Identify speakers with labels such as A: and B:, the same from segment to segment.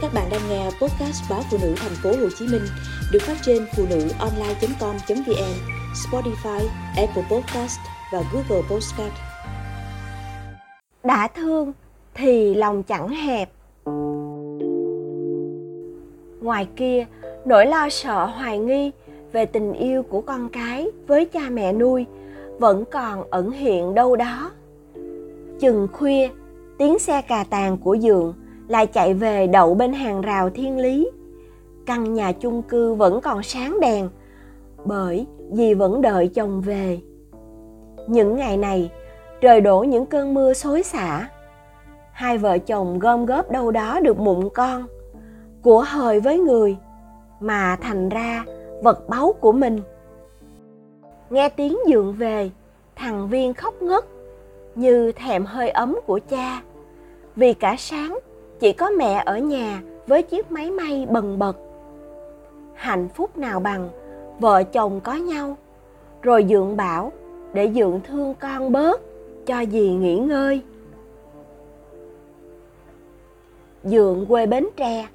A: Các bạn đang nghe podcast báo phụ nữ thành phố Hồ Chí Minh được phát trên phụ nữ online.com.vn, Spotify, Apple Podcast và Google Podcast.
B: Đã thương thì lòng chẳng hẹp. Ngoài kia, nỗi lo sợ hoài nghi về tình yêu của con cái với cha mẹ nuôi vẫn còn ẩn hiện đâu đó. Chừng khuya, tiếng xe cà tàng của giường lại chạy về đậu bên hàng rào thiên lý. Căn nhà chung cư vẫn còn sáng đèn, bởi dì vẫn đợi chồng về. Những ngày này, trời đổ những cơn mưa xối xả. Hai vợ chồng gom góp đâu đó được mụn con của hời với người mà thành ra vật báu của mình. Nghe tiếng dượng về, thằng viên khóc ngất như thèm hơi ấm của cha. Vì cả sáng chỉ có mẹ ở nhà với chiếc máy may bần bật. Hạnh phúc nào bằng, vợ chồng có nhau, rồi dượng bảo để dượng thương con bớt, cho dì nghỉ ngơi. Dượng quê bến tre,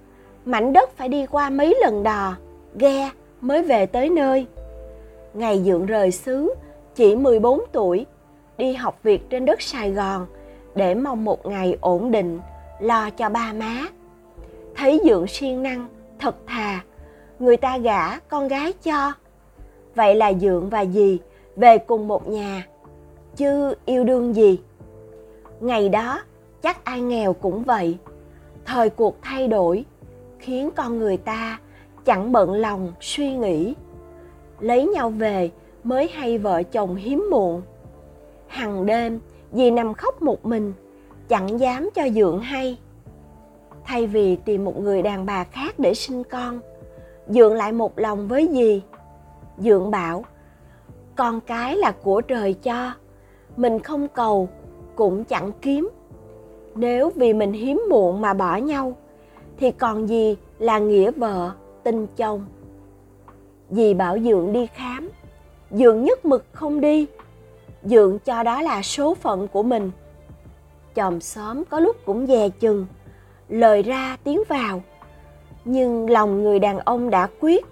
B: mảnh đất phải đi qua mấy lần đò, ghe mới về tới nơi. Ngày dượng rời xứ, chỉ 14 tuổi, đi học việc trên đất Sài Gòn để mong một ngày ổn định lo cho ba má. Thấy dượng siêng năng, thật thà. Người ta gả con gái cho. Vậy là dượng và dì về cùng một nhà, chứ yêu đương gì? Ngày đó, chắc ai nghèo cũng vậy. Thời cuộc thay đổi, khiến con người ta chẳng bận lòng suy nghĩ. Lấy nhau về mới hay vợ chồng hiếm muộn. Hằng đêm, dì nằm khóc một mình chẳng dám cho dượng hay. Thay vì tìm một người đàn bà khác để sinh con, dượng lại một lòng với dì. Dượng bảo, con cái là của trời cho, mình không cầu cũng chẳng kiếm. Nếu vì mình hiếm muộn mà bỏ nhau, thì còn gì là nghĩa vợ, tình chồng. Dì bảo dượng đi khám. Dượng nhất mực không đi. Dượng cho đó là số phận của mình chòm xóm có lúc cũng dè chừng, lời ra tiếng vào. Nhưng lòng người đàn ông đã quyết,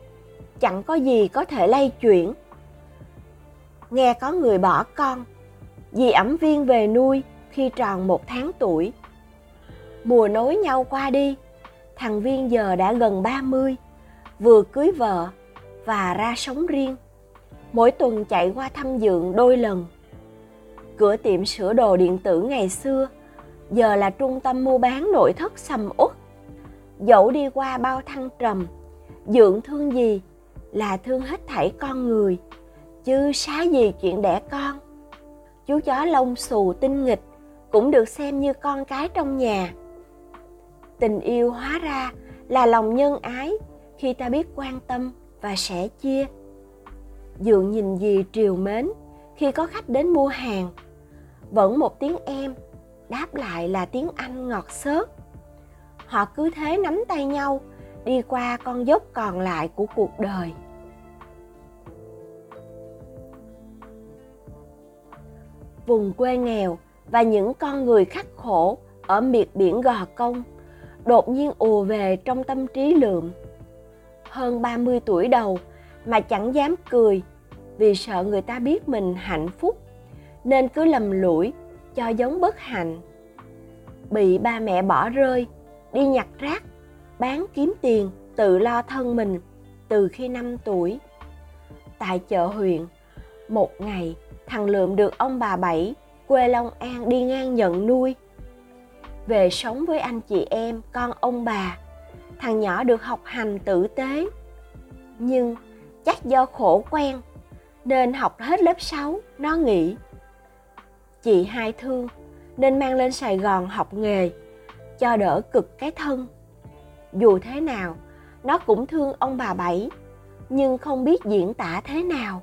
B: chẳng có gì có thể lay chuyển. Nghe có người bỏ con, dì ẩm viên về nuôi khi tròn một tháng tuổi. Mùa nối nhau qua đi, thằng viên giờ đã gần ba mươi, vừa cưới vợ và ra sống riêng. Mỗi tuần chạy qua thăm dượng đôi lần cửa tiệm sửa đồ điện tử ngày xưa. Giờ là trung tâm mua bán nội thất sầm uất. Dẫu đi qua bao thăng trầm dưỡng thương gì là thương hết thảy con người, chứ xá gì chuyện đẻ con. Chú chó lông xù tinh nghịch cũng được xem như con cái trong nhà. Tình yêu hóa ra là lòng nhân ái khi ta biết quan tâm và sẻ chia. Dượng nhìn gì triều mến khi có khách đến mua hàng, vẫn một tiếng em, đáp lại là tiếng anh ngọt xớt họ cứ thế nắm tay nhau, đi qua con dốc còn lại của cuộc đời vùng quê nghèo và những con người khắc khổ ở miệt biển Gò Công đột nhiên ùa về trong tâm trí lượm. Hơn 30 tuổi đầu mà chẳng dám cười vì sợ người ta biết mình hạnh phúc, nên cứ lầm lũi, cho giống bất hạnh. Bị ba mẹ bỏ rơi, đi nhặt rác, bán kiếm tiền, tự lo thân mình từ khi năm tuổi. Tại chợ huyện, một ngày, thằng lượm được ông bà bảy, quê long an đi ngang nhận nuôi. Về sống với anh chị em, con ông bà, thằng nhỏ được học hành tử tế. Nhưng chắc do khổ quen nên học hết lớp 6 nó nghỉ. Chị hai thương nên mang lên sài gòn học nghề, cho đỡ cực cái thân. Dù thế nào, nó cũng thương ông bà bảy, nhưng không biết diễn tả thế nào.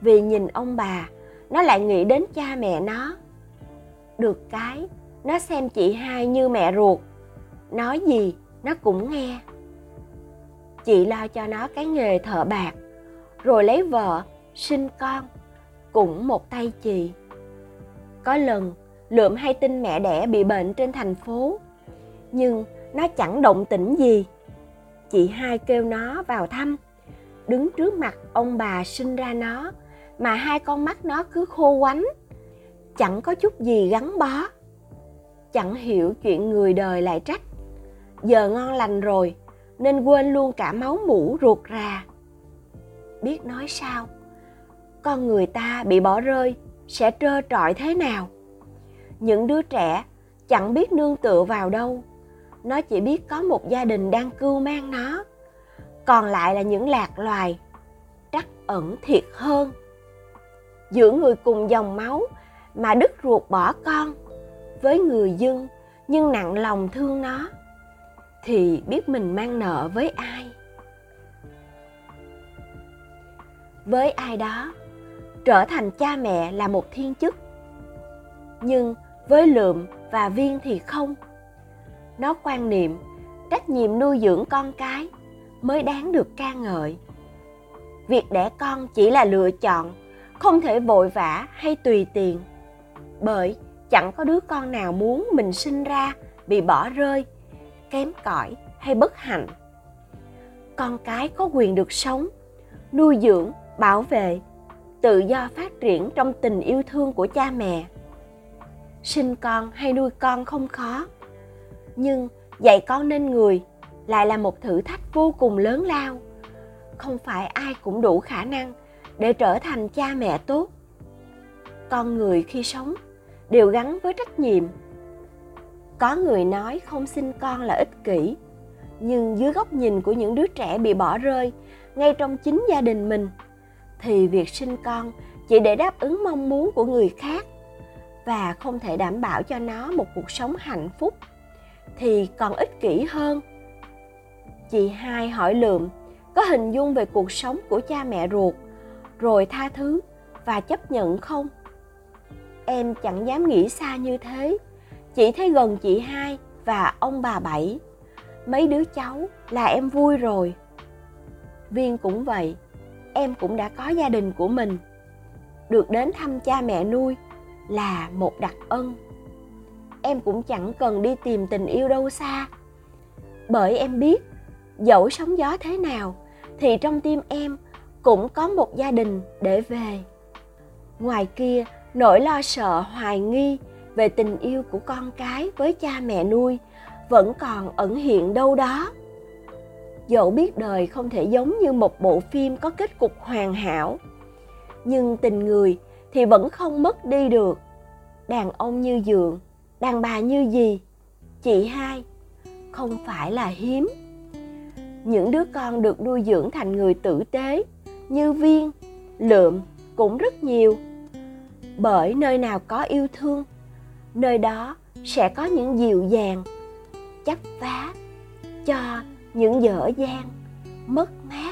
B: Vì nhìn ông bà, nó lại nghĩ đến cha mẹ nó. Được cái, nó xem chị hai như mẹ ruột. Nói gì, nó cũng nghe. Chị lo cho nó cái nghề thợ bạc rồi lấy vợ, sinh con, cũng một tay chị có lần, lượm hay tin mẹ đẻ bị bệnh trên thành phố, nhưng nó chẳng động tĩnh gì. Chị hai kêu nó vào thăm. Đứng trước mặt ông bà sinh ra nó, mà hai con mắt nó cứ khô quánh. Chẳng có chút gì gắn bó. Chẳng hiểu chuyện người đời lại trách. Giờ ngon lành rồi, nên quên luôn cả máu mủ ruột ra biết nói sao. Con người ta bị bỏ rơi, sẽ trơ trọi thế nào? Những đứa trẻ chẳng biết nương tựa vào đâu. Nó chỉ biết có một gia đình đang cưu mang nó. Còn lại là những lạc loài, trắc ẩn thiệt hơn. Giữa người cùng dòng máu mà đứt ruột bỏ con với người dưng nhưng nặng lòng thương nó, thì biết mình mang nợ với ai? Với ai đó, trở thành cha mẹ là một thiên chức. Nhưng với lượm và viên thì không. Nó quan niệm trách nhiệm nuôi dưỡng con cái mới đáng được ca ngợi. Việc đẻ con chỉ là lựa chọn, không thể vội vã hay tùy tiền bởi chẳng có đứa con nào muốn mình sinh ra bị bỏ rơi, kém cỏi hay bất hạnh. Con cái có quyền được sống, nuôi dưỡng bảo vệ, tự do phát triển trong tình yêu thương của cha mẹ. Sinh con hay nuôi con không khó, nhưng dạy con nên người lại là một thử thách vô cùng lớn lao. Không phải ai cũng đủ khả năng để trở thành cha mẹ tốt. Con người khi sống đều gắn với trách nhiệm. Có người nói không sinh con là ích kỷ, nhưng dưới góc nhìn của những đứa trẻ bị bỏ rơi ngay trong chính gia đình mình thì việc sinh con chỉ để đáp ứng mong muốn của người khác và không thể đảm bảo cho nó một cuộc sống hạnh phúc, thì còn ích kỷ hơn. Chị hai hỏi lượm, có hình dung về cuộc sống của cha mẹ ruột, rồi tha thứ và chấp nhận không? Em chẳng dám nghĩ xa như thế. Chỉ thấy gần chị hai và ông bà bảy. Mấy đứa cháu là em vui rồi. Viên cũng vậy em cũng đã có gia đình của mình. Được đến thăm cha mẹ nuôi là một đặc ân. Em cũng chẳng cần đi tìm tình yêu đâu xa bởi em biết, dẫu sóng gió thế nào, thì trong tim em cũng có một gia đình để về. Ngoài kia, nỗi lo sợ, hoài nghi về tình yêu của con cái với cha mẹ nuôi vẫn còn ẩn hiện đâu đó dẫu biết đời không thể giống như một bộ phim có kết cục hoàn hảo, nhưng tình người thì vẫn không mất đi được. Đàn ông như dượng, đàn bà như gì? Chị hai, không phải là hiếm. Những đứa con được nuôi dưỡng thành người tử tế, như viên, lượm cũng rất nhiều. Bởi nơi nào có yêu thương, nơi đó sẽ có những dịu dàng, chấp phá cho những dở dang mất mát.